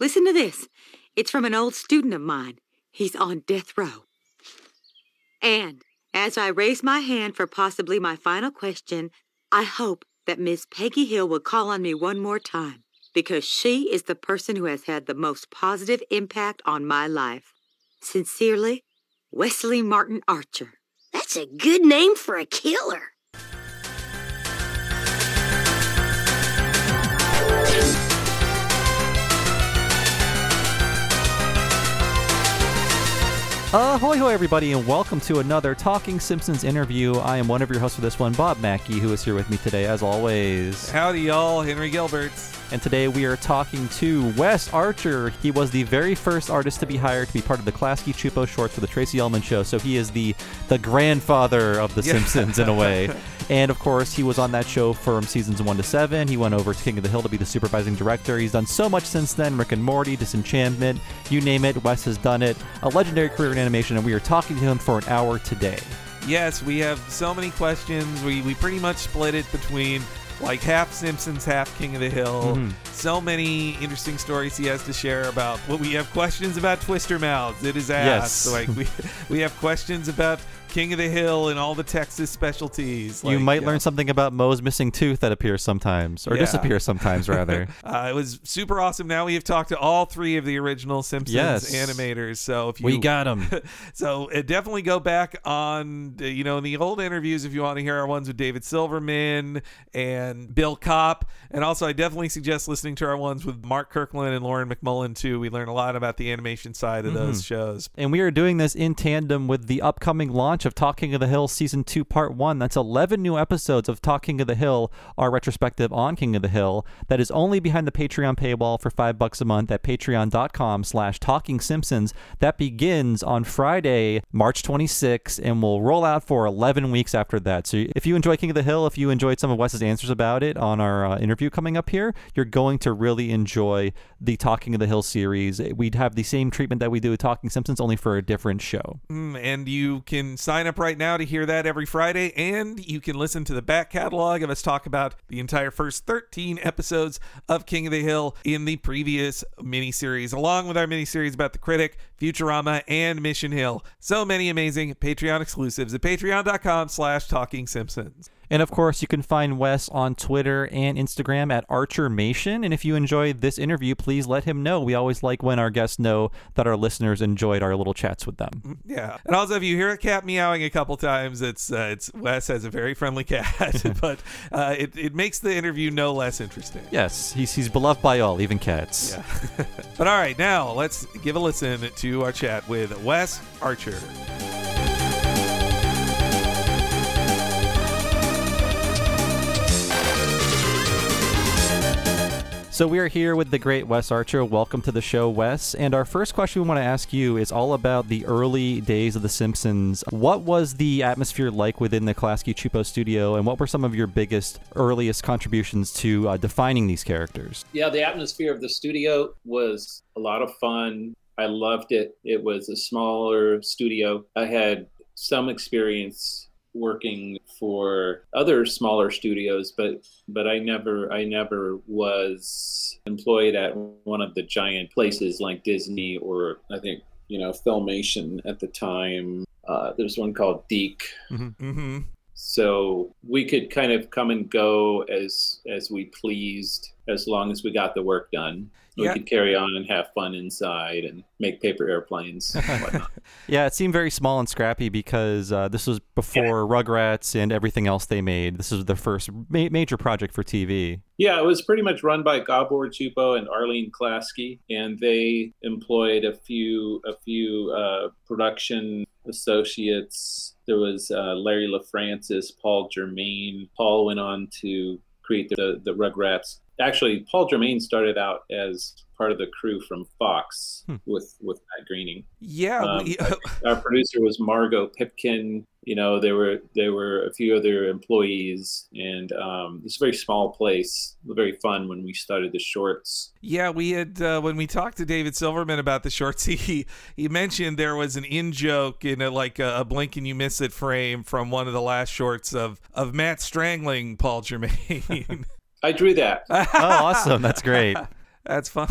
Listen to this. It's from an old student of mine. He's on death row. And as I raise my hand for possibly my final question, I hope that Miss Peggy Hill will call on me one more time because she is the person who has had the most positive impact on my life. Sincerely, Wesley Martin Archer. That's a good name for a killer. Uh, Ahoy, hoy, everybody, and welcome to another Talking Simpsons interview. I am one of your hosts for this one, Bob Mackey, who is here with me today, as always. Howdy, y'all. Henry Gilberts. And today we are talking to Wes Archer. He was the very first artist to be hired to be part of the Klasky Csupo shorts for the Tracey Ullman Show. So he is the the grandfather of the Yeah. Simpsons in a way. And of course, he was on that show from seasons one to seven. He went over to King of the Hill to be the supervising director. He's done so much since then: Rick and Morty, Disenchantment, you name it. Wes has done it. A legendary career in animation, and we are talking to him for an hour today. Yes, we have so many questions. We, we pretty much split it between like half Simpsons, half King of the Hill. Mhm. So many interesting stories he has to share about. Well, we have questions about Twister Mouths. It is Yes. asked. Like we we have questions about King of the Hill and all the Texas specialties. you might yeah. learn something about Moe's missing tooth that appears sometimes, or Yeah. disappears sometimes, rather. Uh, it was super awesome. Now we have talked to all three of the original Simpsons Yes. animators. So if you we got them, so uh, definitely go back on uh, you know in the old interviews if you want to hear our ones with David Silverman and Bill Kopp and also I definitely suggest listening to our ones with Mark Kirkland and Lauren MacMullan too we learn a lot about the animation side of those shows And we are doing this in tandem with the upcoming launch of Talking of the Hill Season 2 Part 1. That's 11 new episodes of Talking of the Hill, our retrospective on King of the Hill. That is only behind the Patreon paywall for 5 bucks a month at patreon.com slash Talking Simpsons. That begins on Friday, March 26th, and will roll out for 11 weeks after that. So if you enjoy King of the Hill, if you enjoyed some of Wes's answers about it on our uh, interview coming up here, you're going to really enjoy the Talking of the Hill series. We'd have the same treatment that we do with Talking Simpsons, only for a different show. Mm, and you can sign up right now to hear that every Friday and you can listen to the back catalog of us talk about the entire first 13 episodes of King of the Hill in the previous miniseries along with our miniseries about the critic Futurama and Mission Hill. So many amazing Patreon exclusives at patreon.com slash talking simpsons And of course, you can find Wes on Twitter and Instagram at ArcherMation. And if you enjoyed this interview, please let him know. We always like when our guests know that our listeners enjoyed our little chats with them. yeah and also if you hear a cat meowing a couple times it's uh, it's Wes has a very friendly cat but uh, it, it makes the interview no less interesting Yes, he's, he's beloved by all, even cats. Yeah. but all right, now let's give a listen to our chat with Wes Archer. So we are here with the great Wes Archer. Welcome to the show, Wes. And our first question we want to ask you is all about the early days of The Simpsons. What was the atmosphere like within the Klasky Csupo studio, and what were some of your biggest, earliest contributions to uh, defining these characters? yeah, the atmosphere of the studio was a lot of fun. I loved it. It was a smaller studio. I had some experience working for other smaller studios, but but I never I never was employed at one of the giant places like Disney or I think you know Filmation at the time. Uh, there's one called DiC. Mm-hmm. So we could kind of come and go as as we pleased, as long as we got the work done. We Yeah. could carry on and have fun inside and make paper airplanes and whatnot. Yeah, it seemed very small and scrappy because uh, this was before Rugrats and everything else they made. This was their first ma- major project for TV. yeah, it was pretty much run by Gabor Csupo and Arlene Klasky, and they employed a few a few uh, production associates. There was uh, Larry LaFrancis, Paul Germain. Paul went on to create the the Rugrats actually, Paul Germain started out as part of the crew from Fox Hmm. with with Matt Groening. Yeah, Um, we, Our producer was Margot Pipkin. You know, there were there were a few other employees, and um, it's a very small place. Very fun when we started the shorts. Yeah, we had uh, when we talked to David Silverman about the shorts. He he mentioned there was an in joke in a, like a, a blink and you miss it frame from one of the last shorts of of Matt strangling Paul Germain. I drew that. Oh, awesome. That's great. That's fun.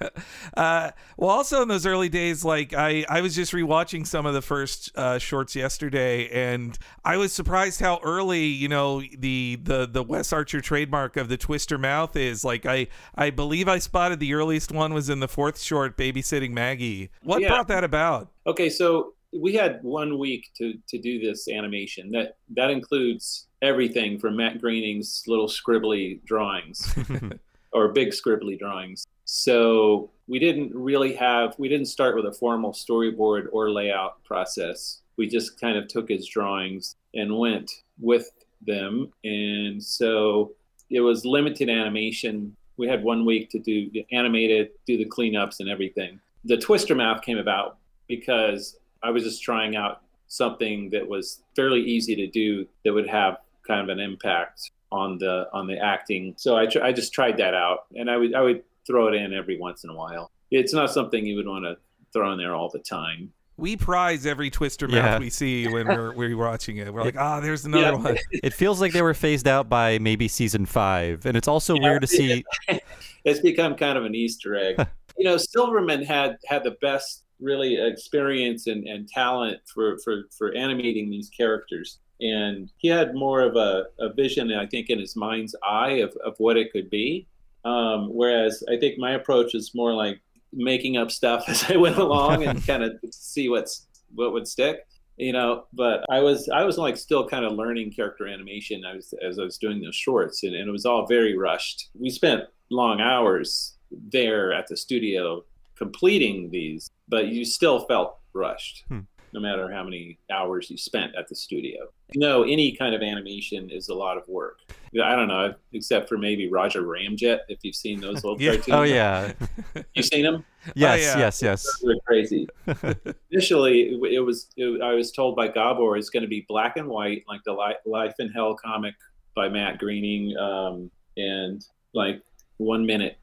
uh, well, also in those early days, like I, I was just rewatching some of the first uh, shorts yesterday, and I was surprised how early, you know, the the the Wes Archer trademark of the twister mouth is. Like I, I believe I spotted the earliest one was in the fourth short, babysitting Maggie. What Yeah. brought that about? Okay, so we had one week to to do this animation. That that includes everything from Matt Groening's little scribbly drawings or big scribbly drawings. So we didn't really have we didn't start with a formal storyboard or layout process. We just kind of took his drawings and went with them. And so it was limited animation. We had one week to do animate it, do the cleanups and everything. The Twister Mouth came about because I was just trying out something that was fairly easy to do that would have kind of an impact on the on the acting. So I tr- I just tried that out, and I would I would throw it in every once in a while. It's not something you would want to throw in there all the time. We prize every twister mouth Yeah. we see when we're we're watching it. We're like, ah, there's another Yeah. one. It feels like they were phased out by maybe season five, and it's also weird to see. It's become kind of an Easter egg. you know, Silverman had had the best really experience and, and talent for, for, for animating these characters. And he had more of a, a vision, I think, in his mind's eye of, of what it could be. Um, whereas I think my approach is more like making up stuff as I went along and kind of see what's what would stick. You know, but I was I was like still kind of learning character animation as I was doing those shorts, and, and it was all very rushed. We spent long hours there at the studio completing these, but you still felt rushed, Hmm. No matter how many hours you spent at the studio. No, any kind of animation is a lot of work. I don't know, except for maybe Roger Ramjet, if you've seen those old Yeah. cartoons. Oh yeah, You've seen them? yes, yeah. yes, yes. They're crazy. Initially, it, it was it, I was told by Gabor it's going to be black and white, like the Li- Life in Hell comic by Matt Groening, um, and like one minute.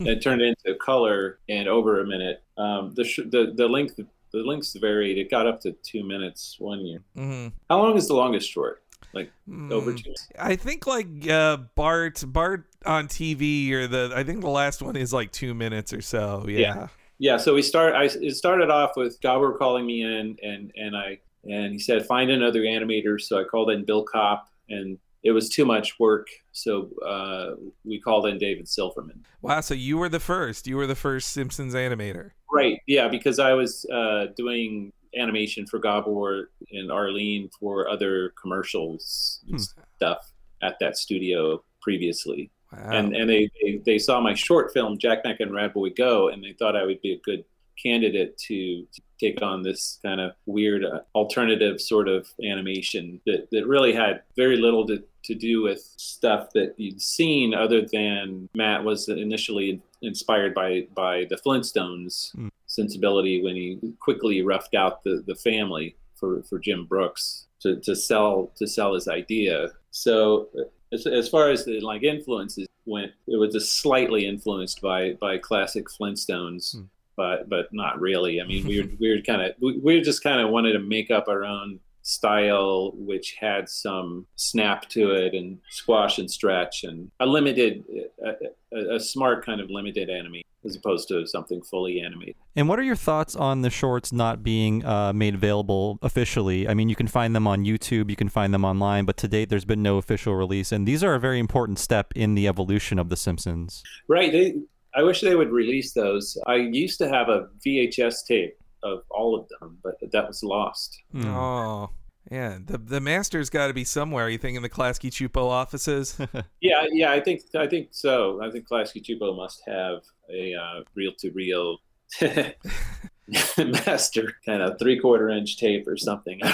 it turned into color and over a minute. Um, the, sh- the the length the lengths varied. It got up to two minutes one year. Mm-hmm. How long is the longest short? Like over Mm. two. minutes? I think like uh, Bart Bart on TV or the I think the last one is like two minutes or so. Yeah. Yeah. Yeah, so we start. I it started off with Gabor calling me in, and and I and he said find another animator. So I called in Bill Kopp, and it was too much work. So uh, we called in David Silverman. Wow. So you were the first. You were the first Simpsons animator. Right. Yeah, because I was uh, doing animation for Gabor and Arlene for other commercials and Hmm. stuff at that studio previously. Wow. and and they, they they saw my short film Jac Mac and Rad Boy Go, and they thought I would be a good candidate to, to take on this kind of weird uh, alternative sort of animation that, that really had very little to, to do with stuff that you'd seen other than Matt was initially inspired by by the Flintstones Mm. sensibility when he quickly roughed out the, the family for, for Jim Brooks to, to sell to sell his idea. So as, as far as the like influences went, it was just slightly influenced by by classic Flintstones, Hmm. but but not really. I mean, we were we were kind of we, we just kind of wanted to make up our own style, which had some snap to it and squash and stretch and a limited, a, a, a smart kind of limited anime as opposed to something fully animated. And what are your thoughts on the shorts not being uh, made available officially? I mean, you can find them on YouTube, you can find them online, but to date, there's been no official release. And these are a very important step in the evolution of The Simpsons. Right. They, I wish they would release those. I used to have a VHS tape of all of them, but that was lost. Hmm. Oh. Yeah, the the master's got to be somewhere. You think in the Klasky Csupo offices? Yeah, yeah, I think I think so. I think Klasky Csupo must have a uh, reel-to-reel master kind of three-quarter inch tape or something.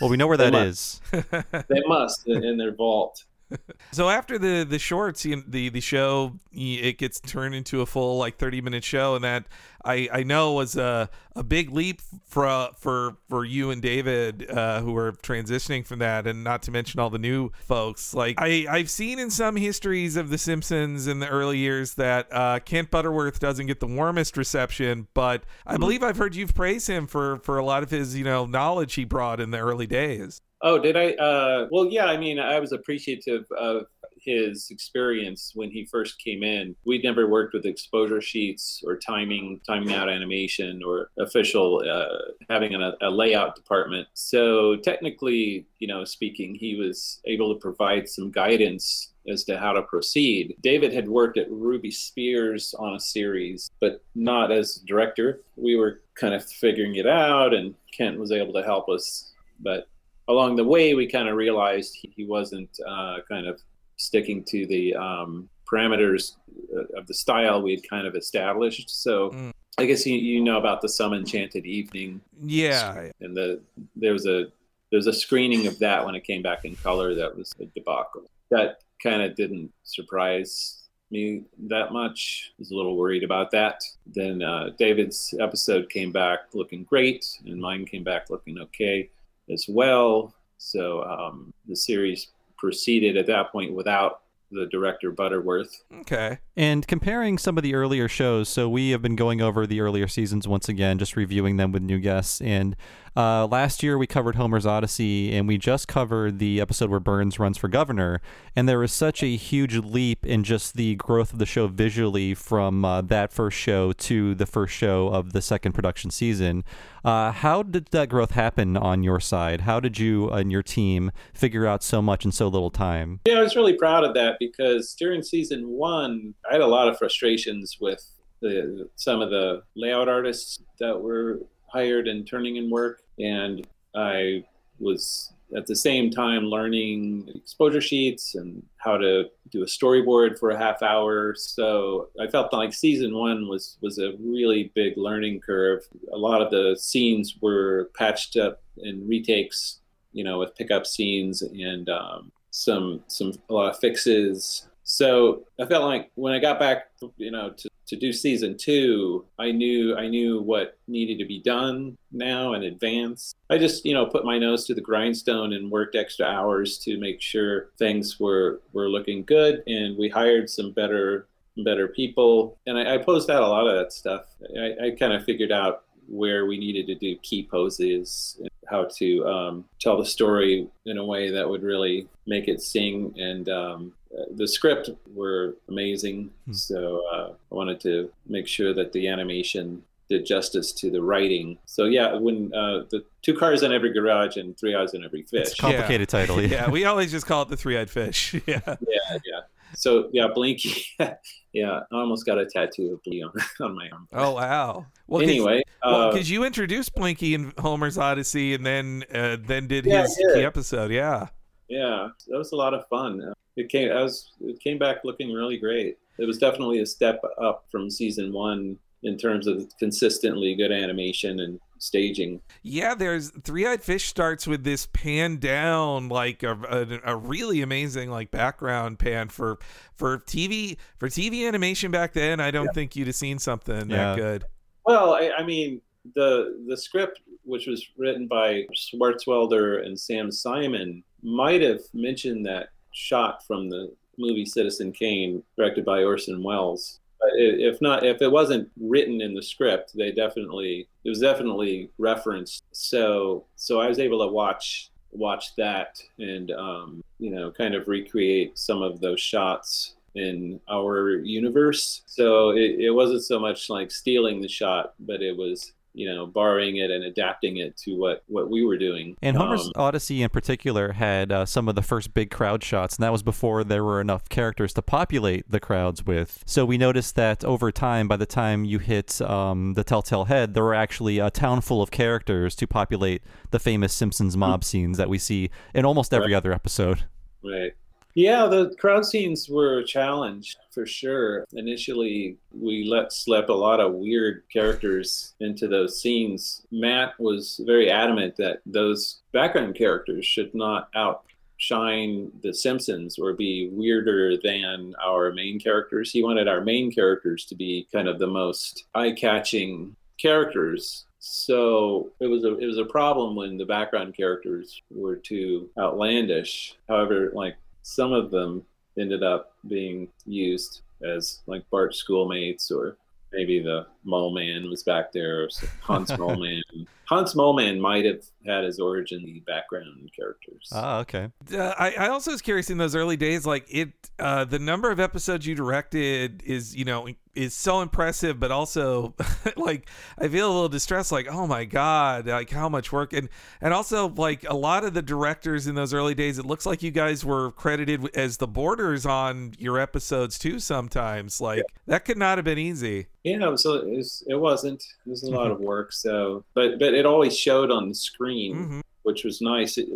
Well, we know where They that must. is. they must in in their vault. so after the the shorts, you know, the the show it gets turned into a full like thirty minute show, and that I I know was a a big leap for for for you and David uh, who are transitioning from that, and not to mention all the new folks. Like I I've seen in some histories of The Simpsons in the early years that uh, Kent Butterworth doesn't get the warmest reception, but I believe I've heard you've praised him for for a lot of his you know knowledge he brought in the early days. Oh, did I? Uh, well, yeah. I mean, I was appreciative of his experience when he first came in. We'd never worked with exposure sheets or timing, timing out animation or official uh, having a, a layout department. So technically, you know, speaking, he was able to provide some guidance as to how to proceed. David had worked at Ruby Spears on a series, but not as director. We were kind of figuring it out, and Kent was able to help us. But along the way, we kind of realized he wasn't uh, kind of sticking to the um, parameters uh, of the style we had kind of established. So mm. I guess you, you know about the Some Enchanted Evening. Yeah. And the there was a there's a screening of that when it came back in color that was a debacle. That kind of didn't surprise me that much. I was a little worried about that. Then uh, David's episode came back looking great, and mine came back looking okay as well. So um, the series proceeded at that point without the director Butterworth. Okay. And comparing some of the earlier shows, so we have been going over the earlier seasons once again, just reviewing them with new guests. And uh, last year we covered Homer's Odyssey, and we just covered the episode where Burns runs for governor. And there was such a huge leap in just the growth of the show visually from uh, that first show to the first show of the second production season. Uh, how did that growth happen on your side? How did you and your team figure out so much in so little time? Yeah, I was really proud of that because during season one, I had a lot of frustrations with the, some of the layout artists that were hired and turning in work and I was at the same time learning exposure sheets and how to do a storyboard for a half hour. So I felt like season one was was a really big learning curve. A lot of the scenes were patched up in retakes, you know, with pickup scenes and um, some some a lot of fixes. So I felt like when I got back, you know, to to do season two, I knew I knew what needed to be done now in advance. I just, you know, put my nose to the grindstone and worked extra hours to make sure things were were looking good. And we hired some better better people. And I, I posed out a lot of that stuff. I, I kind of figured out where we needed to do key poses how to um, tell the story in a way that would really make it sing and um, the script were amazing. Hmm. So uh, I wanted to make sure that the animation did justice to the writing. So yeah, when uh, the two cars in every garage and three eyes in every fish. It's complicated yeah. title. Yeah. yeah, we always just call it the three-eyed fish. Yeah. Yeah, yeah. So yeah, Blinky. yeah, I almost got a tattoo of Blinky on, on my arm. Oh wow. Well, anyway, because well, uh, you introduced Blinky in Homer's Odyssey, and then uh, then did yeah, his key episode. Yeah. Yeah, that was a lot of fun it came I was it came back looking really great. It was definitely a step up from season one in terms of consistently good animation and staging. Yeah, there's Three Eyed Fish starts with this pan down, like a, a, a, really amazing like background pan for for TV for TV animation back then. I don't yeah. think you'd have seen something yeah. that good. Well, I, I, mean the the script, which was written by Swartzwelder and Sam Simon, might have mentioned that shot from the movie Citizen Kane, directed by Orson Welles. If not, if it wasn't written in the script, they definitely it was definitely referenced. So so I was able to watch watch that and um, you know kind of recreate some of those shots in our universe. So it, it wasn't so much like stealing the shot, but it was you know, borrowing it and adapting it to what what we were doing. And Homer's um, Odyssey in particular had uh, some of the first big crowd shots, and that was before there were enough characters to populate the crowds with. So we noticed that over time, by the time you hit um, the Telltale Head, there were actually a town full of characters to populate the famous Simpsons mob mm-hmm. scenes that we see in almost every right. other episode. Right. Yeah, the crowd scenes were a challenge for sure. Initially, we let slip a lot of weird characters into those scenes. Matt was very adamant that those background characters should not outshine the Simpsons or be weirder than our main characters. He wanted our main characters to be kind of the most eye-catching characters. So it was a it was a problem when the background characters were too outlandish. However, like some of them ended up being used as like Bart's schoolmates or maybe the Moleman was back there, or Hans Moleman. Hans Moleman might have had his origin in the background characters. Ah, okay. Uh, I, I also was curious in those early days, like it, uh, the number of episodes you directed is, you know, is so impressive, but also like I feel a little distressed, like, oh my God, like how much work. And, and also like a lot of the directors in those early days, it looks like you guys were credited as the boarders on your episodes too sometimes. Like yeah. that could not have been easy. Yeah, so it, was, it wasn't. It was a lot of work. So, but, but it always showed on the screen. Mm-hmm which was nice. It,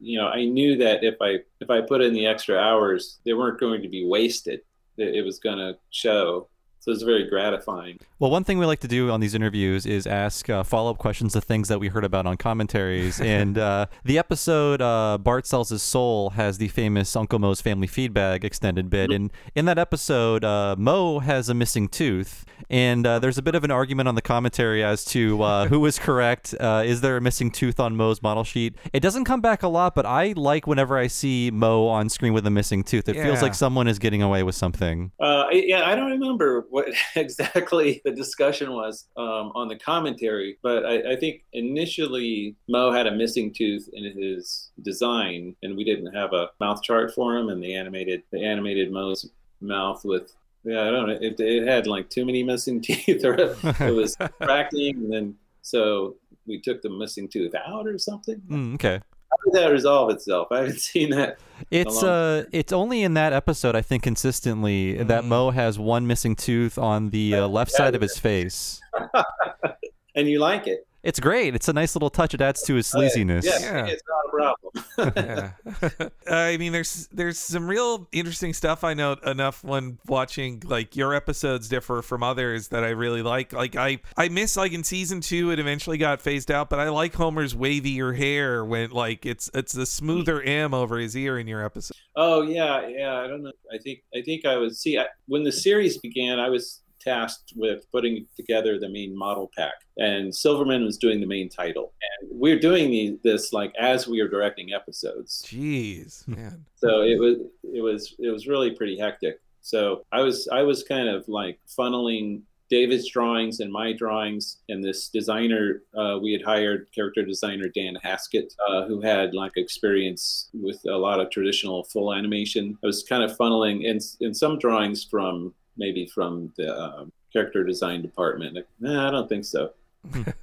you know, I knew that if I if I put in the extra hours, they weren't going to be wasted. It was going to show. So it's very gratifying. Well, one thing we like to do on these interviews is ask uh, follow up questions of things that we heard about on commentaries. and uh, the episode uh, Bart Sells His Soul has the famous Uncle Moe's Family Feedbag extended bit. And in that episode, uh, Moe has a missing tooth. And uh, there's a bit of an argument on the commentary as to uh, who is correct. is there a missing tooth on Moe's model sheet? It doesn't come back a lot, but I like whenever I see Mo on screen with a missing tooth. It yeah. feels like someone is getting away with something. yeah, I don't remember what exactly the discussion was um, on the commentary, but I, I, think initially Moe had a missing tooth in his design, and we didn't have a mouth chart for him, and they animated the animated Moe's mouth with yeah I don't know it, it had like too many missing teeth or it was cracking, and then so we took the missing tooth out or something. Mm, okay. How did that resolve itself? I haven't seen that. It's uh, it's only in that episode I think consistently mm. that Moe has one missing tooth on the uh, left side of his face. and you like it. It's great. It's a nice little touch. It adds to his oh, sleaziness. Yeah, yeah. it's not a problem. yeah. I mean, there's there's some real interesting stuff. I know enough when watching like your episodes differ from others that I really like. Like I I miss like in season two, it eventually got phased out, but I like Homer's wavier hair when like it's it's the smoother M over his ear in your episode. Oh yeah, yeah. I don't know. I think I think I was see I, when the series began. I was tasked with putting together the main model pack, and Silverman was doing the main title. And we are doing this like as we are directing episodes. Jeez, man. So it was it was it was really pretty hectic. So I was I was kind of like funneling David's drawings and my drawings, and this designer uh, we had hired, character designer Dan Haskett, uh, who had like experience with a lot of traditional full animation. I was kind of funneling in in some drawings from maybe from the uh, character design department. Like, nah, I don't think so.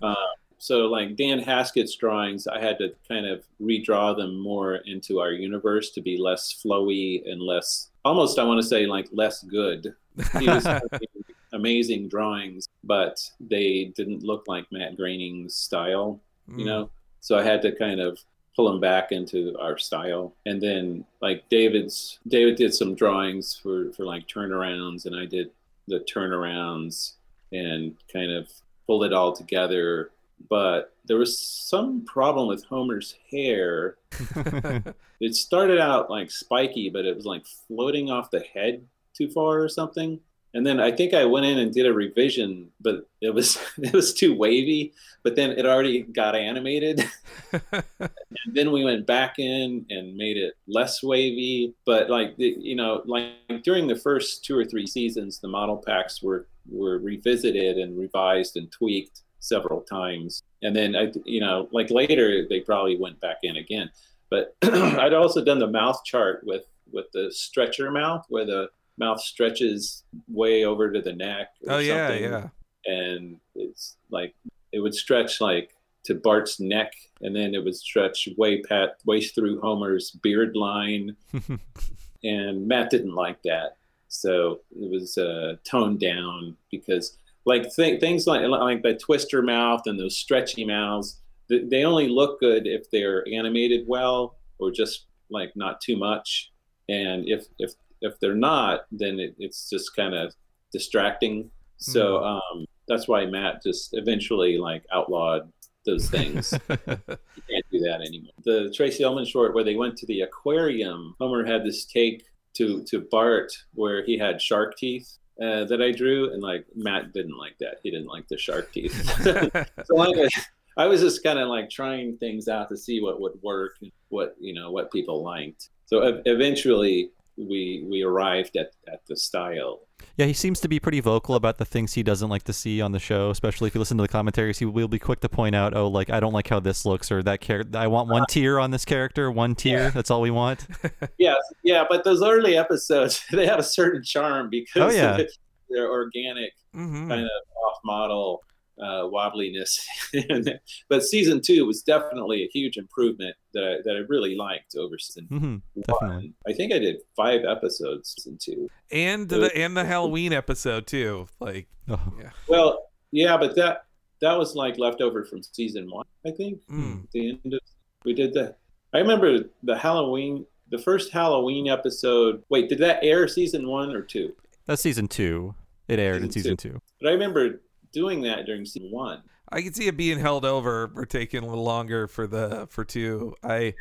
uh, so like Dan Haskett's drawings, I had to kind of redraw them more into our universe to be less flowy and less, almost I want to say like less good. He was amazing drawings, but they didn't look like Matt Groening's style, you mm. know. So I had to kind of pull them back into our style. And then like David's David did some drawings for for like turnarounds and I did the turnarounds and kind of pulled it all together. But there was some problem with Homer's hair. it started out like spiky, but it was like floating off the head too far or something and then I think I went in and did a revision, but it was it was too wavy. But then it already got animated, and then we went back in and made it less wavy. But like the, you know, like during the first two or three seasons, the model packs were were revisited and revised and tweaked several times. And then I, you know, like later they probably went back in again. But I'd also done the mouth chart with with the stretcher mouth, where the mouth stretches way over to the neck. oh yeah, yeah. And it's like it would stretch like to Bart's neck, and then it would stretch way pat way through Homer's beard line. and Matt didn't like that, so it was uh, toned down because like th- things like like the twister mouth and those stretchy mouths, they only look good if they're animated well or just like not too much. And if if if they're not, then it, it's just kind of distracting. So mm-hmm. um, that's why Matt just eventually like outlawed those things. you can't do that anymore. The Tracey Ullman short where they went to the aquarium, Homer had this take to to Bart where he had shark teeth. Uh, that I drew, and like Matt didn't like that. He didn't like the shark teeth. so like, I was just kind of like trying things out to see what would work, what you know, what people liked. So ev- eventually, we we arrived at at the style. Yeah, he seems to be pretty vocal about the things he doesn't like to see on the show. Especially if you listen to the commentaries, he will be quick to point out, "Oh, like I don't like how this looks," or "That character, I want one tier on this character, one tier. Yeah. That's all we want." yeah, yeah, but those early episodes they have a certain charm because Oh, yeah. they're organic, hmm kind of off-model uh, wobbliness. but season two was definitely a huge improvement that I, that I really liked over season hmm Definitely. one. I think I did five episodes season two. And the and the Halloween episode too. Like, Oh. yeah. Well, yeah, but that that was like leftover from season one. I think mm, the end of we did that. I remember the Halloween, the first Halloween episode. Wait, did that air season one or two? That's season two. It aired in Season season two. But I remember doing that during season one. I can see it being held over or taking a little longer for the for two. I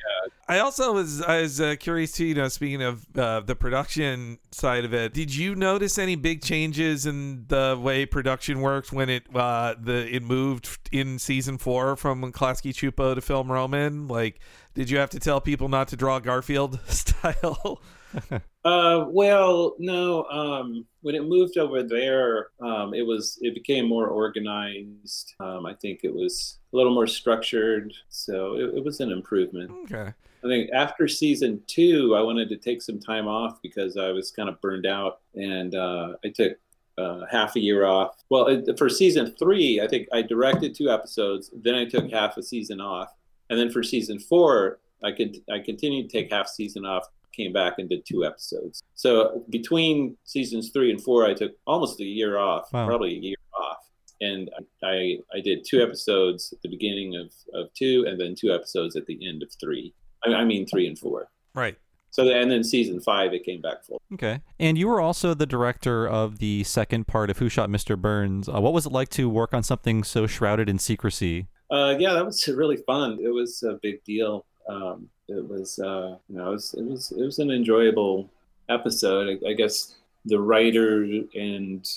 I also was I was uh, curious too. You know, speaking of uh, the production side of it, did you notice any big changes in the way production worked when it uh, the it moved in season four from Klasky Csupo to Film Roman? Like, did you have to tell people not to draw Garfield style? Uh, well, no. Um, when it moved over there, um, it was it became more organized. Um, I think it was a little more structured, so it, it was an improvement. okay. I think after season two, I wanted to take some time off because I was kind of burned out, and uh, I took uh, half a year off. Well, it, for season three, I think I directed two episodes, then I took half a season off, and then for season four, I could I continued to take half season off, came back and did two episodes. So between seasons three and four, I took almost a year off, Wow. probably a year off. And I I did two episodes at the beginning of, of two, and then two episodes at the end of three. I, I mean three and four. Right. So then, and then season five, it came back full. Okay. And you were also the director of the second part of Who Shot Mr. Burns. Uh, what was it like to work on something so shrouded in secrecy? Uh, yeah, that was really fun. It was a big deal. Um, it was, uh, you know, it was, it was, it was an enjoyable episode. I, I guess the writer and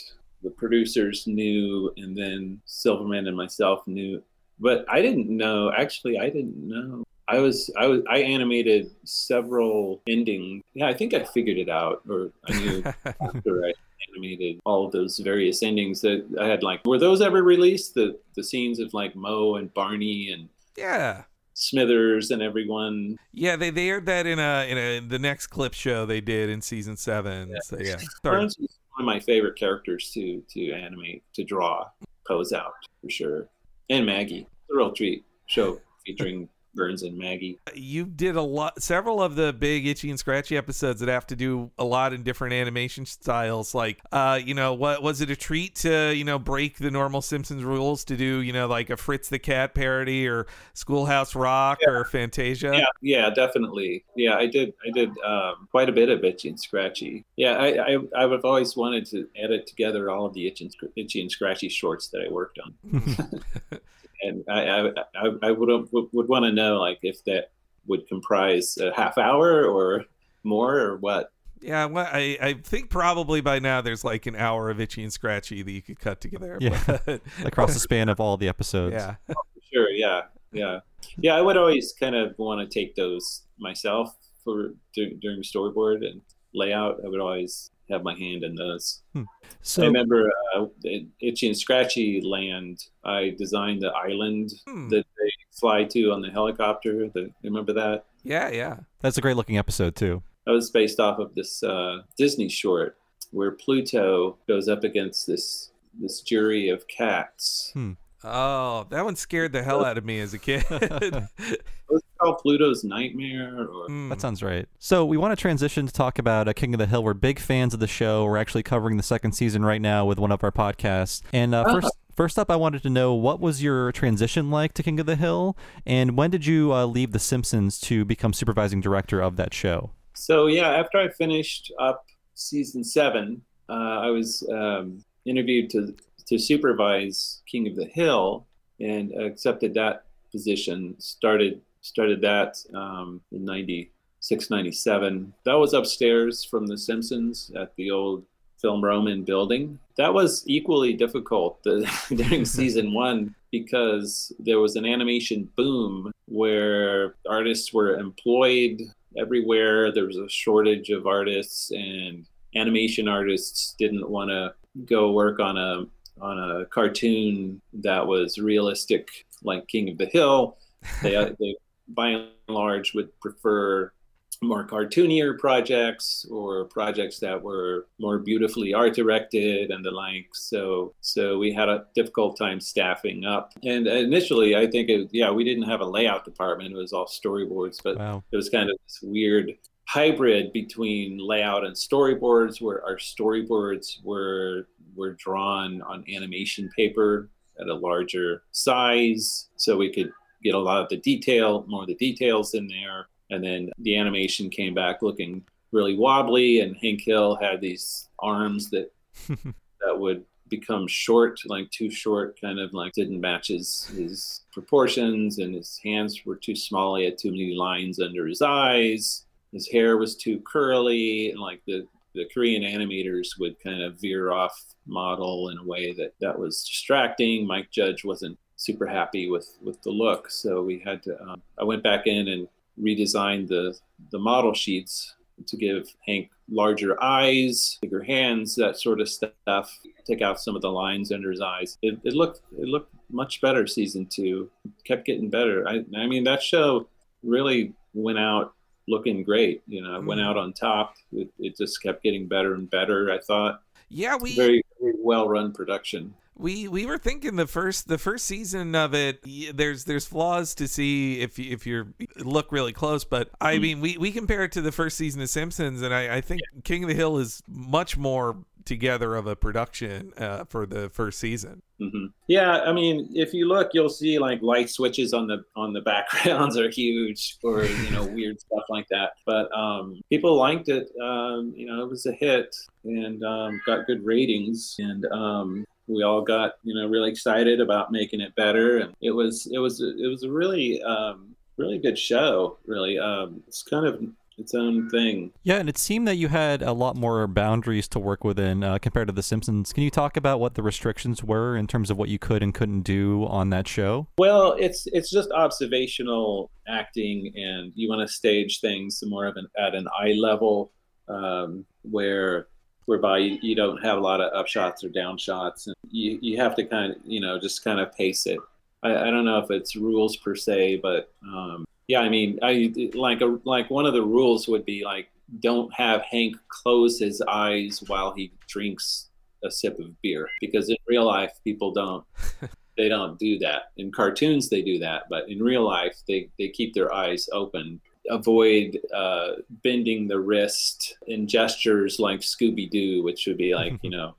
the producers knew, and then Silverman and myself knew, but I didn't know. Actually, I didn't know. I was, I was, I animated several endings. Yeah, I think I figured it out, or I knew after I animated all of those various endings that I had like were those ever released the the scenes of like Moe and Barney and Yeah. Smithers and everyone Yeah, they, they aired that in a in a the next clip show they did in season seven. So yeah. Burns was one of my favorite characters to to animate to draw pose out for sure and Maggie a real treat show featuring Burns and Maggie. You did a lot several of the big itchy and scratchy episodes that have to do a lot in different animation styles. Like uh you know what was it a treat to you know break the normal simpsons rules to do you know like a fritz the cat parody or schoolhouse rock or fantasia? Yeah yeah definitely. Yeah I did I did um, quite a bit of itchy and scratchy. Yeah I, I I've always wanted to edit together all of the itchy and, itchy and scratchy shorts that I worked on and I I, I, I would um, would, would want to know like if that would comprise a half hour or more or what. yeah well, I, I think probably by now there's like an hour of itchy and scratchy that you could cut together Yeah. but- Across the span of all the episodes. yeah oh, Sure, yeah, yeah, yeah. I would always kind of want to take those myself for dur- during storyboard and layout. I would always have my hand in those. I So remember uh, in Itchy and Scratchy Land. I designed the island Hmm. that they fly to on the helicopter. The, remember that? yeah yeah that's a great looking episode too. That was based off of this uh, Disney short where Pluto goes up against this this jury of cats. oh that one scared the hell out of me as a kid Was called Pluto's Nightmare? Or Hmm. That sounds right. So we want to transition to talk about uh, King of the Hill. We're big fans of the show. We're actually covering the second season right now with one of our podcasts. And uh, first, first up, I wanted to know what was your transition like to King of the Hill, and when did you uh, leave The Simpsons to become supervising director of that show? So yeah, after I finished up season seven, uh, I was um, interviewed to to supervise King of the Hill and accepted that position. Started started that um, in 96, 97. That was upstairs from The Simpsons at the old Film Roman building. That was equally difficult during season one because there was an animation boom where artists were employed everywhere. There was a shortage of artists, and animation artists didn't want to go work on a on a cartoon that was realistic, like King of the Hill. They, they by and large would prefer more cartoonier projects or projects that were more beautifully art directed and the like. So so we had a difficult time staffing up. And initially, I think it, yeah, we didn't have a layout department. It was all storyboards, but wow. it was kind of this weird hybrid between layout and storyboards where our storyboards were were drawn on animation paper at a larger size so we could get a lot of the detail more of the details in there and then the animation came back looking really wobbly, and Hank Hill had these arms that that would become short, like too short, kind of like didn't match his, his proportions, and his hands were too small. He had too many lines under his eyes. His hair was too curly, and like the the Korean animators would kind of veer off model in a way that that was distracting. Mike Judge wasn't super happy with with the look, so we had to. Um, I went back in and redesigned the the model sheets to give Hank larger eyes, bigger hands, that sort of stuff. Take out some of the lines under his eyes. It, it looked it looked much better. Season two kept getting better. I I mean that show really went out looking great. You know, mm. went out on top. It, it just kept getting better and better. I thought. Yeah, we very, very well run production we we were thinking the first the first season of it there's there's flaws to see if you, if you look really close but i mm. mean we we compare it to the first season of simpsons and i i think yeah. king of the hill is much more together of a production uh, for the first season mm-hmm. yeah i mean if you look you'll see like light switches on the on the backgrounds are huge or you know weird stuff like that but um people liked it um you know it was a hit and um, got good ratings and um, we all got you know really excited about making it better and it was it was it was a really um, really good show really um, it's kind of its own thing. Yeah, and it seemed that you had a lot more boundaries to work within uh, compared to The Simpsons. Can you talk about what the restrictions were in terms of what you could and couldn't do on that show? Well, it's it's just observational acting, and you want to stage things more of an at an eye level, um, where whereby you, you don't have a lot of upshots or downshots, and you you have to kind of you know just kind of pace it. I, I don't know if it's rules per se, but um, yeah, I mean, I like a like one of the rules would be like don't have Hank close his eyes while he drinks a sip of beer because in real life people don't they don't do that in cartoons they do that but in real life they they keep their eyes open avoid uh, bending the wrist in gestures like Scooby Doo, which would be like, you know,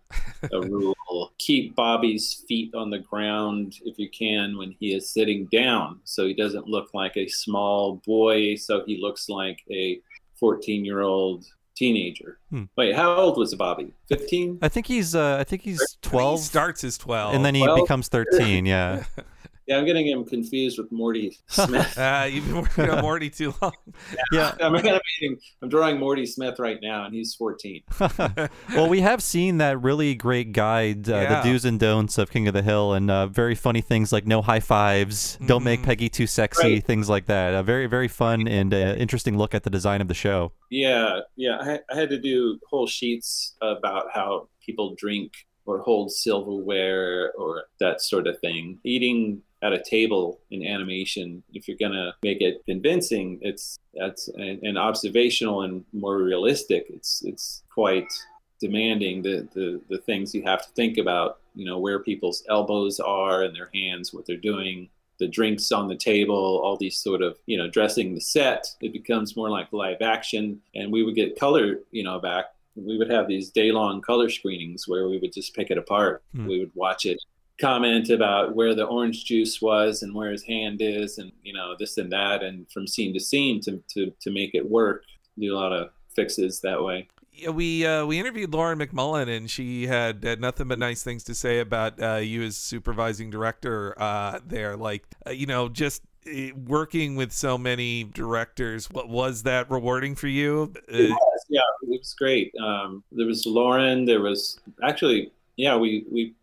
a rule. Keep Bobby's feet on the ground if you can when he is sitting down so he doesn't look like a small boy, so he looks like a 14 year old teenager. Hmm. Wait, how old was Bobby? 15? I think he's uh, I think he's 12. He starts as 12. And then he 12? becomes 13, yeah. Yeah, I'm getting him confused with Morty Smith. uh, you've been working on Morty too long. yeah, yeah. I'm, animating, I'm drawing Morty Smith right now, and he's 14. well, we have seen that really great guide, uh, yeah. the do's and don'ts of King of the Hill, and uh, very funny things like no high 5s mm-hmm. don't make mm-hmm. Peggy too sexy, right. things like that. A very, very fun and uh, interesting look at the design of the show. Yeah, yeah. I, I had to do whole sheets about how people drink or hold silverware or that sort of thing. Eating at a table in animation if you're going to make it convincing it's that's and, observational and more realistic it's it's quite demanding the, the the things you have to think about you know where people's elbows are and their hands what they're doing the drinks on the table all these sort of you know dressing the set it becomes more like live action and we would get color you know back we would have these day long color screenings where we would just pick it apart. Hmm. We would watch it comment about where the orange juice was and where his hand is and you know this and that and from scene to scene to to, to make it work do a lot of fixes that way yeah, we uh, we interviewed Lauren MacMullan, and she had, had nothing but nice things to say about uh, you as supervising director uh, there. Like, uh, you know, just eh, working with so many directors, what was that rewarding for you? Uh, It was, yeah, it was great. Um, there was Lauren. There was actually, yeah, we we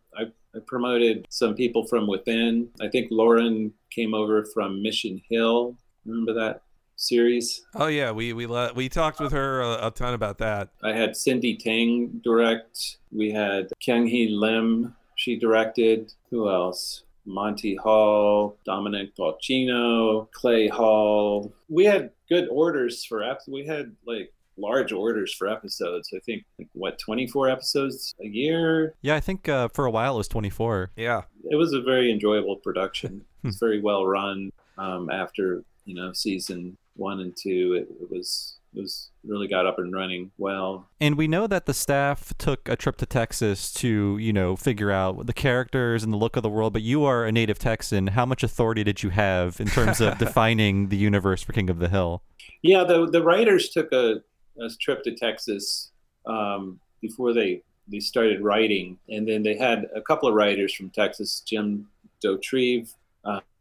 I, promoted some people from within. I think Lauren came over from Mission Hill. Remember that series? oh yeah, we we le- we talked with her a, a ton about that. I had Cyndi Tang direct. We had Kyung Hee Lim. She directed. Who else? Monty Hall, Dominic Polcino, Klay Hall. We had good orders for ep- We had like large orders for episodes. I think what 24 episodes a year. Yeah, I think uh, for a while it was 24. Yeah. It was a very enjoyable production. It's very well run. Um, after you know season one and two, it, it was it was really got up and running well. And we know that the staff took a trip to Texas to, you know, figure out the characters and the look of the world, but you are a native Texan. How much authority did you have in terms of defining the universe for King of the Hill? Yeah, the the writers took a, a trip to Texas um, before they they started writing, and then they had a couple of writers from Texas, Jim Dauterive,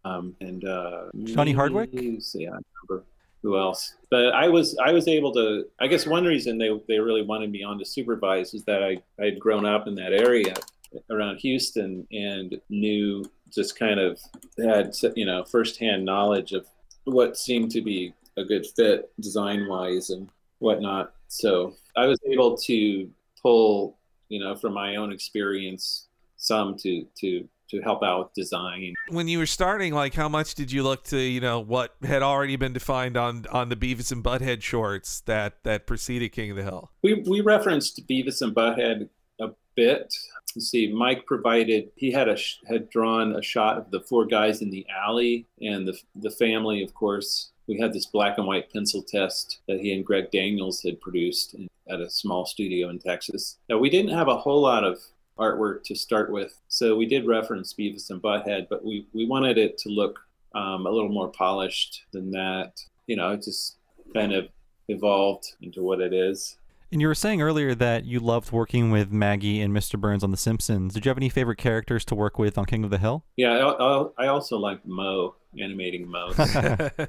um, and uh, Johnny Hardwick? Yeah, I remember who else. But I was I was able to. I guess one reason they they really wanted me on to supervise is that I I had grown up in that area around Houston and knew just kind of had you know firsthand knowledge of what seemed to be a good fit design wise and whatnot. So I was able to pull, you know, from my own experience, some to to to help out with design. When you were starting, like, how much did you look to, you know, what had already been defined on on the Beavis and Butthead shorts that that preceded King of the Hill? We we referenced Beavis and Butthead a bit. Let's see, Mike provided he had a had drawn a shot of the four guys in the alley and the the family, of course. We had this black and white pencil test that he and Greg Daniels had produced at a small studio in Texas. Now we didn't have a whole lot of artwork to start with, so we did reference Beavis and Butthead, but we we wanted it to look um, a little more polished than that. You know, it just kind of evolved into what it is. And you were saying earlier that you loved working with Maggie and Mr. Burns on The Simpsons. Did you have any favorite characters to work with on King of the Hill? Yeah, I, I, I also like Moe animating Moe.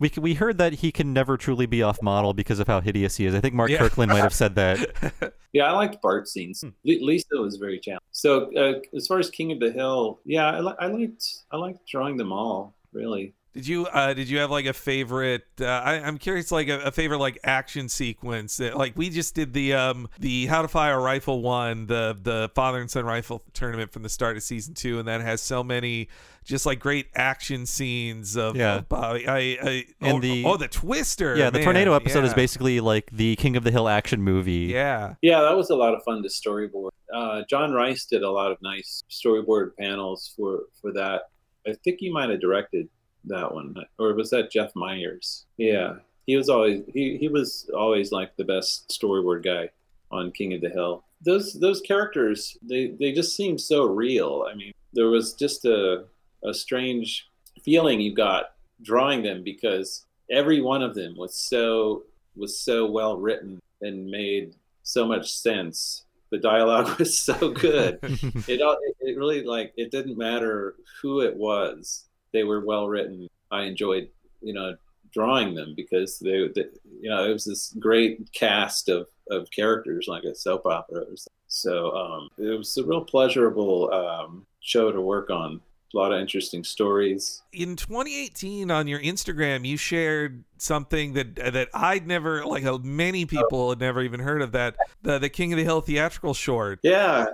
We, we heard that he can never truly be off model because of how hideous he is. I think Mark Yeah. Kirkland might have said that. yeah, I liked Bart scenes. Li- Lisa was very challenging. So uh, as far as King of the Hill, yeah, I, li- I liked I liked drawing them all really. Did you uh did you have like a favorite uh, I, I'm curious like a, a favorite like action sequence that, like we just did the um the how to fire a rifle one the the father and son rifle tournament from the start of season two and that has so many just like great action scenes of, Yeah. of Bobby I, I And oh, the- oh the twister yeah, the tornado episode is basically like the King of the Hill action movie. yeah Yeah, that was a lot of fun to storyboard. Uh, John Rice did a lot of nice storyboard panels for for that. I think he might have directed that one, or was that Jeff Myers? Yeah, he was always he, he was always like the best storyboard guy on King of the Hill. Those those characters they they just seem so real. I mean, there was just a a strange feeling you got drawing them because every one of them was so was so well written and made so much sense. The dialogue was so good. it all it, it really like it didn't matter who it was. They were well written. I enjoyed you know drawing them because they, they you know it was this great cast of of characters like a soap opera. So um, it was a real pleasurable um, show to work on. A lot of interesting stories. in 2018 on your Instagram you shared something that that I'd never like uh, many people had never even heard of that the the King of the Hill theatrical short Yeah.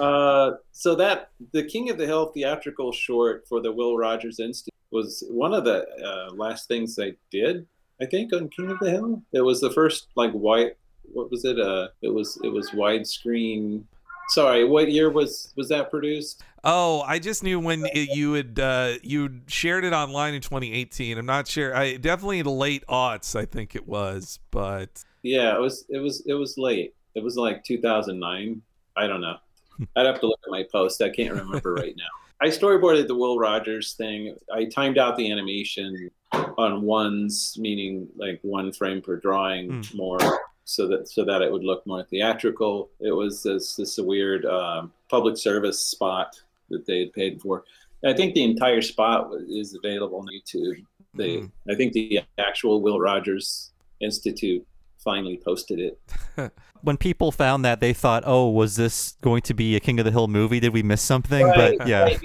Uh, so that the King of the Hill theatrical short for the Will Rogers Institute was one of the uh, last things they did. I think on King of the Hill, it was the first like white. What was it? Uh, it was it was widescreen. Sorry, what year was was that produced? Oh, I just knew when it, you had uh, you shared it online in 2018. I'm not sure. I definitely the late aughts. I think it was, but Yeah, it was it was it was late. It was like 2009. I don't know. I'd have to look at my post. I can't remember right now. I storyboarded the Will Rogers thing. I timed out the animation on ones, meaning like one frame per drawing more, so that so that it would look more theatrical. It was this this weird um, public service spot that they had paid for. I think the entire spot is available on YouTube. They, Mm. I think the actual Will Rogers Institute finally posted it. When people found that, they thought, "Oh, was this going to be a King of the Hill movie? Did we miss something?" Right, but yeah, right,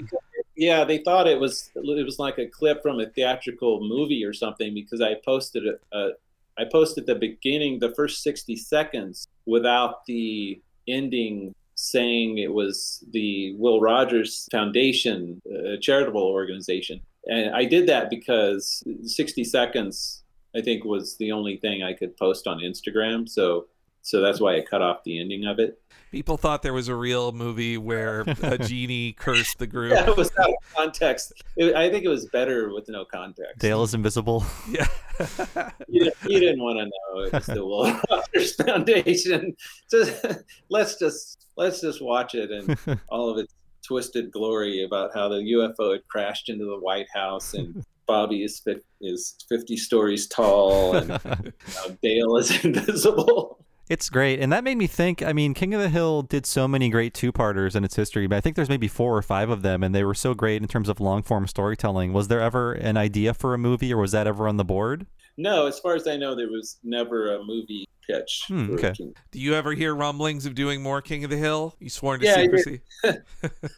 yeah, they thought it was it was like a clip from a theatrical movie or something because I posted it. Uh, I posted the beginning, the first sixty seconds, without the ending saying it was the Will Rogers Foundation, a charitable organization. And I did that because 60 seconds, I think, was the only thing I could post on Instagram. So, so that's why I cut off the ending of it. People thought there was a real movie where a genie cursed the group. Yeah, it was out of context. It, I think it was better with no context. Dale is invisible. Yeah. You, didn't- you didn't want to know it was the Will Rogers Foundation. Just let's just let's just watch it and all of its twisted glory about how the UFO had crashed into the White House and Bobby is fif- is fifty stories tall and uh, Dale is invisible. It's great. And that made me think I mean, King of the Hill did so many great two parters in its history, but I think there's maybe four or five of them, and they were so great in terms of long form storytelling. Was there ever an idea for a movie, or was that ever on the board? No, as far as I know, there was never a movie pitch. Hmm, okay. King- Do you ever hear rumblings of doing more King of the Hill? You sworn to secrecy? Yeah, I did.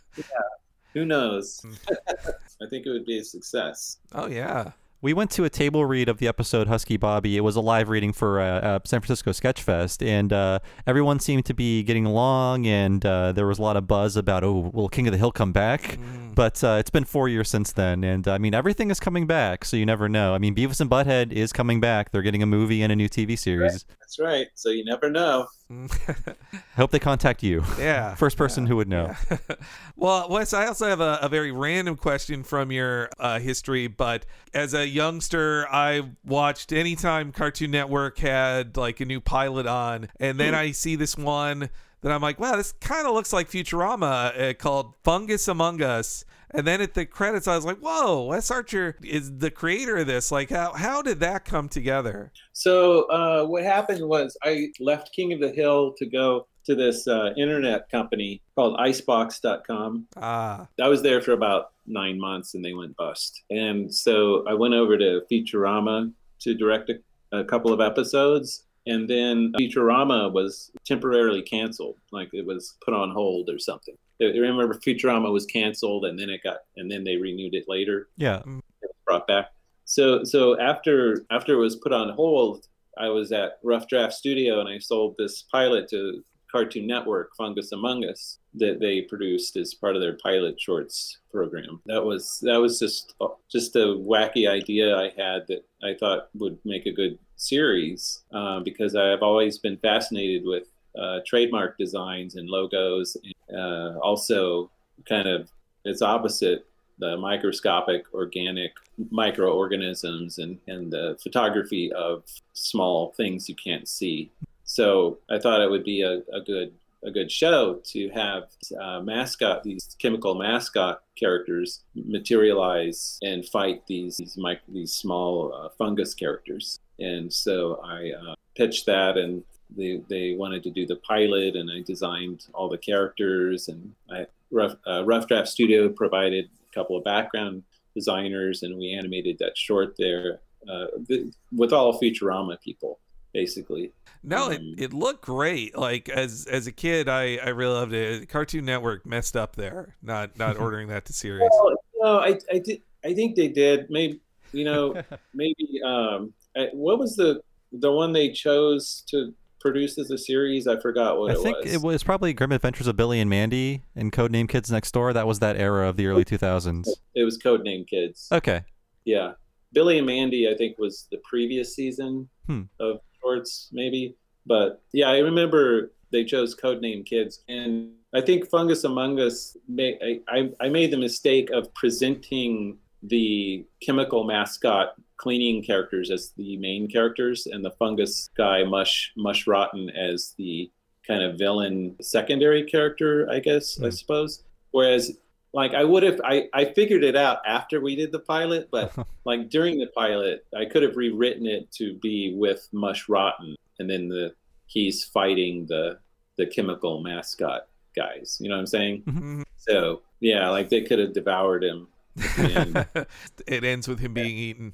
secrecy. Who knows? Hmm. I think it would be a success. Oh yeah. We went to a table read of the episode Husky Bobby. It was a live reading for uh, uh, San Francisco Sketchfest, and uh, everyone seemed to be getting along, and uh, there was a lot of buzz about, oh, will King of the Hill come back? Mm. But uh, it's been four years since then, and I mean, everything is coming back, so you never know. I mean, Beavis and Butthead is coming back. They're getting a movie and a new TV series. That's right. So you never know. I hope they contact you. yeah. First person who would know. Yeah. well, Wes, I also have a, a very random question from your uh, history, but as a youngster, I watched anytime Cartoon Network had like a new pilot on, and then I see this one that I'm like, wow, this kind of looks like Futurama uh, called Fungus Among Us. And then at the credits, I was like, whoa, Wes Archer is the creator of this. Like, how, how did that come together? So uh, what happened was I left King of the Hill to go to this uh, internet company called Icebox.com. Ah, I was there for about nine months and they went bust. And so I went over to Futurama to direct a, a couple of episodes. And then Futurama was temporarily canceled, like it was put on hold or something. I remember Futurama was canceled and then it got, and then they renewed it later Yeah. Mm-hmm. brought back. So so after after it was put on hold, I was at Rough Draft Studio and I sold this pilot to Cartoon Network, Fungus Among Us, that they produced as part of their pilot shorts program. That was that was just just a wacky idea I had that I thought would make a good series uh, because I've always been fascinated with uh, trademark designs and logos, and, uh, also kind of its opposite the microscopic organic microorganisms and, and the photography of small things you can't see. So I thought it would be a, a good a good show to have uh, mascot these chemical mascot characters materialize and fight these these, mic- these small uh, fungus characters. And so I uh, pitched that and they, they wanted to do the pilot and I designed all the characters and I rough, uh, rough draft studio provided a couple of background designers and we animated that short there uh, th- with all Futurama people basically. No, it, Um, it looked great. Like as as a kid, I I really loved it. Cartoon Network messed up there, not not ordering that to series. Well, no, I, I did. I think they did. Maybe you know, maybe um, what was the the one they chose to produce as a series? I forgot what it was. I it think was. it was probably Grim Adventures of Billy and Mandy and Codename Kids Next Door. That was that era of the early 2000s. It was Codename Kids. Okay. Yeah, Billy and Mandy. I think was the previous season Hmm. of shorts, maybe. But yeah, I remember they chose Codename Kids, and I think Fungus Among Us. May, I I made the mistake of presenting the chemical mascot cleaning characters as the main characters, and the fungus guy Mush Mush Rotten as the kind of villain secondary character, I guess I Hmm. suppose. Whereas like I would have I, I figured it out after we did the pilot, but like during the pilot, I could have rewritten it to be with Mush Rotten, and then the he's fighting the the chemical mascot guys. You know what I'm saying? Mhm. So Yeah, like they could have devoured him. And it ends with him being eaten.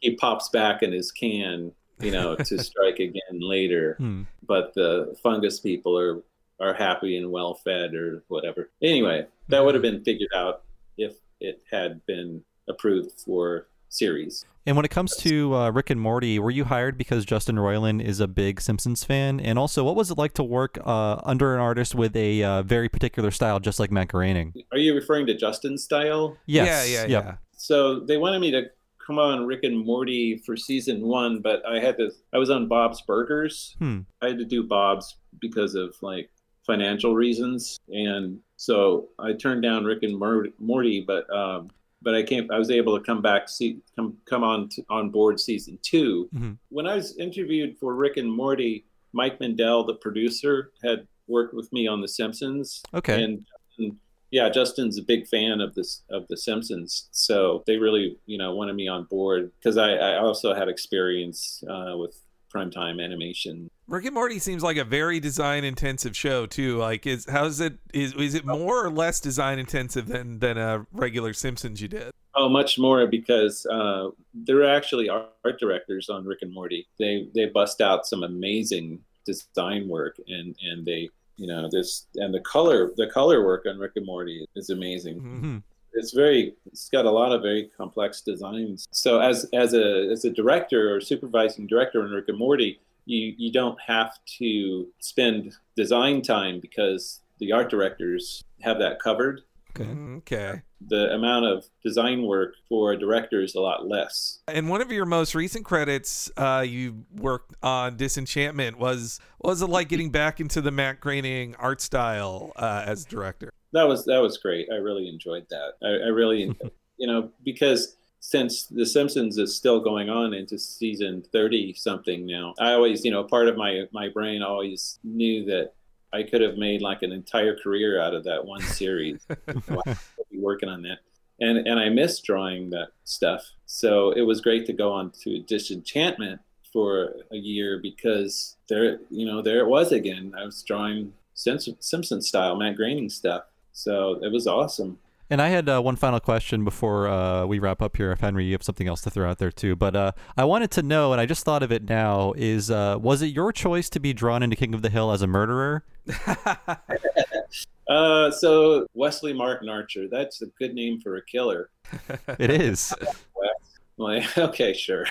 He pops back in his can, you know, to strike again later. Hmm. But the fungus people are are happy and well fed or whatever. Anyway, that would have been figured out if it had been approved for series. And when it comes to uh, Rick and Morty, were you hired because Justin Roiland is a big Simpsons fan? And also, what was it like to work uh, under an artist with a uh, very particular style, just like Matt Groening? Are you referring to Justin's style? Yes. Yeah, yeah, Yep. yeah. So they wanted me to come on Rick and Morty for season one, but I had to. I was on Bob's Burgers. Hmm. I had to do Bob's because of like financial reasons, and so I turned down Rick and Morty. But um, but I came. I was able to come back, see come come on to, on board season 2 mm-hmm. When I was interviewed for Rick and Morty, Mike Mendel, the producer, had worked with me on The Simpsons. Okay. And, and yeah, Justin's a big fan of this of The Simpsons, so they really you know wanted me on board because I, I also had experience uh, with primetime animation. Rick and Morty seems like a very design intensive show too. Like is how's it is is it more or less design intensive than than a regular Simpsons you did? Oh, much more because uh, there are actually art directors on Rick and Morty. They they bust out some amazing design work, and and they you know this and the color the color work on Rick and Morty is amazing. Mhm. It's very it's got a lot of very complex designs. So as as a as a director or supervising director on Rick and Morty, you you don't have to spend design time because the art directors have that covered Okay. Okay. the amount of design work for a director is a lot less. And one of your most recent credits, uh, you worked on Disenchantment. Was was it like getting back into the Matt Groening art style uh, as director? That was that was great. I really enjoyed that. I, I really, you know, because since The Simpsons is still going on into season thirty something now, I always, you know, part of my my brain always knew that I could have made like an entire career out of that one series. So I would be working on that. And and I miss drawing that stuff. So it was great to go on to Disenchantment for a year because there you know, there it was again. I was drawing Simpson Simpson style, Matt Groening stuff. So it was awesome. And I had uh, one final question before uh, we wrap up here. If Henry, you have something else to throw out there too, but uh, I wanted to know, and I just thought of it now: is uh, was it your choice to be drawn into King of the Hill as a murderer? Uh, so Wesley Martin Archer, that's a good name for a killer. It is, Like, okay, sure.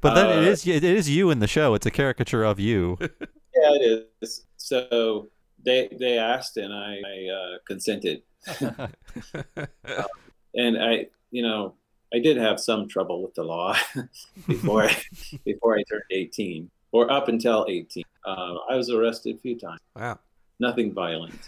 but then it Uh, is it is you in the show. It's a caricature of you. Yeah, it is. So they they asked and I, I uh, consented. and I, you know, I did have some trouble with the law before I, before I turned 18, or up until 18. Uh, I was arrested a few times. Wow. Nothing violent.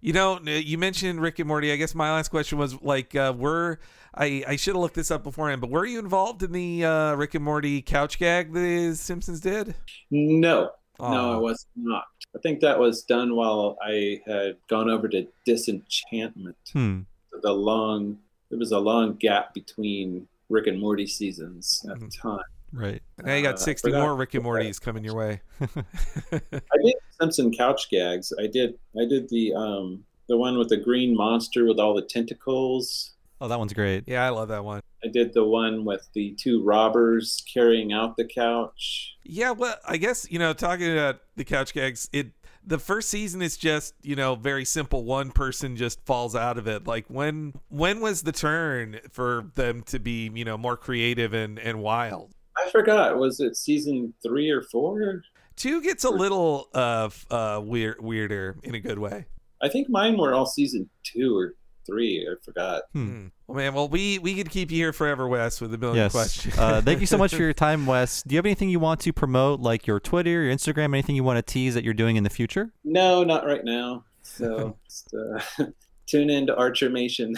You know, you mentioned Rick and Morty. I guess my last question was like, uh, were I I should have looked this up beforehand, but were you involved in the uh, Rick and Morty couch gag the Simpsons did? No, no, I was not. I think that was done while I had gone over to Disenchantment. Hmm. The long, it was a long gap between Rick and Morty seasons at the time. Right. Now you got Uh, sixty forgot- more Rick and Mortys coming your way. I did Simpson couch gags. I did. I did the um the one with the green monster with all the tentacles. Oh, that one's great. yeah, I love that one. I did the one with the two robbers carrying out the couch. Yeah, well, I guess you know, talking about the couch gags, it the first season is just you know very simple. One person just falls out of it. Like when when was the turn for them to be you know more creative and and wild? I forgot. Was it season three or four? Two gets a little uh uh weird weirder in a good way. I think mine were all season two or three. I forgot. Hmm. Well, man, well we we could keep you here forever, Wes, with a million Yes. questions. uh, thank you so much for your time, Wes. Do you have anything you want to promote, like your Twitter, your Instagram, anything you want to tease that you're doing in the future? No, not right now. So just, uh, tune in to Archermation.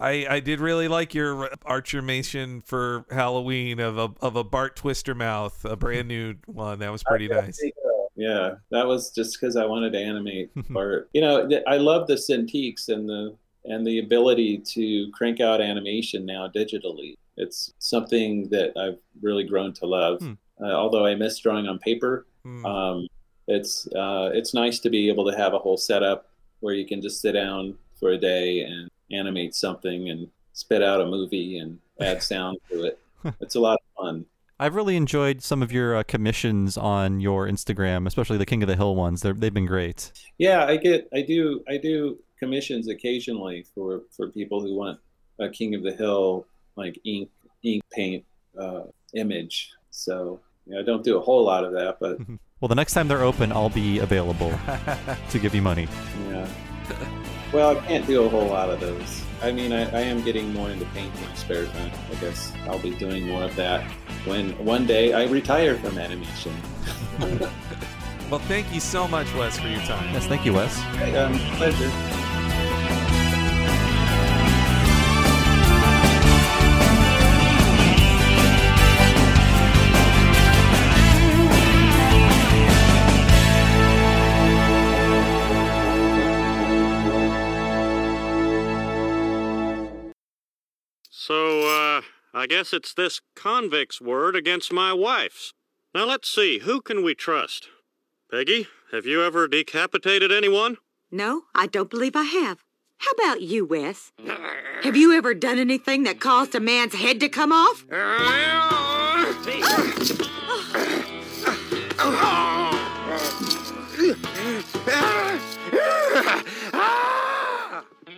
I, I did really like your Archermation for Halloween of a of a Bart Twister mouth, a brand new one. That was pretty nice. Yeah, that was just because I wanted to animate Bart. You know, th- I love the Cintiqs and the and the ability to crank out animation now digitally. It's something that I've really grown to love. Hmm. Uh, although I miss drawing on paper, Hmm. um, it's uh, it's nice to be able to have a whole setup where you can just sit down, for a day and animate something and spit out a movie and add sound to it. It's a lot of fun. I've really enjoyed some of your uh, commissions on your Instagram, especially the King of the Hill ones. They're, they've been great. Yeah, I get, I do, I do commissions occasionally for for people who want a King of the Hill like ink ink paint uh, image. So yeah, I don't do a whole lot of that, but Well, the next time they're open, I'll be available to give you money. yeah. Well, I can't do a whole lot of those. I mean, I, I am getting more into painting in spare time. I guess I'll be doing more of that when one day I retire from animation. Well, thank you so much, Wes, for your time. Yes, thank you, Wes. um, pleasure. So, uh, I guess it's this convict's word against my wife's. Now let's see, who can we trust? Peggy, have you ever decapitated anyone? No, I don't believe I have. How about you, Wes? Have you ever done anything that caused a man's head to come off?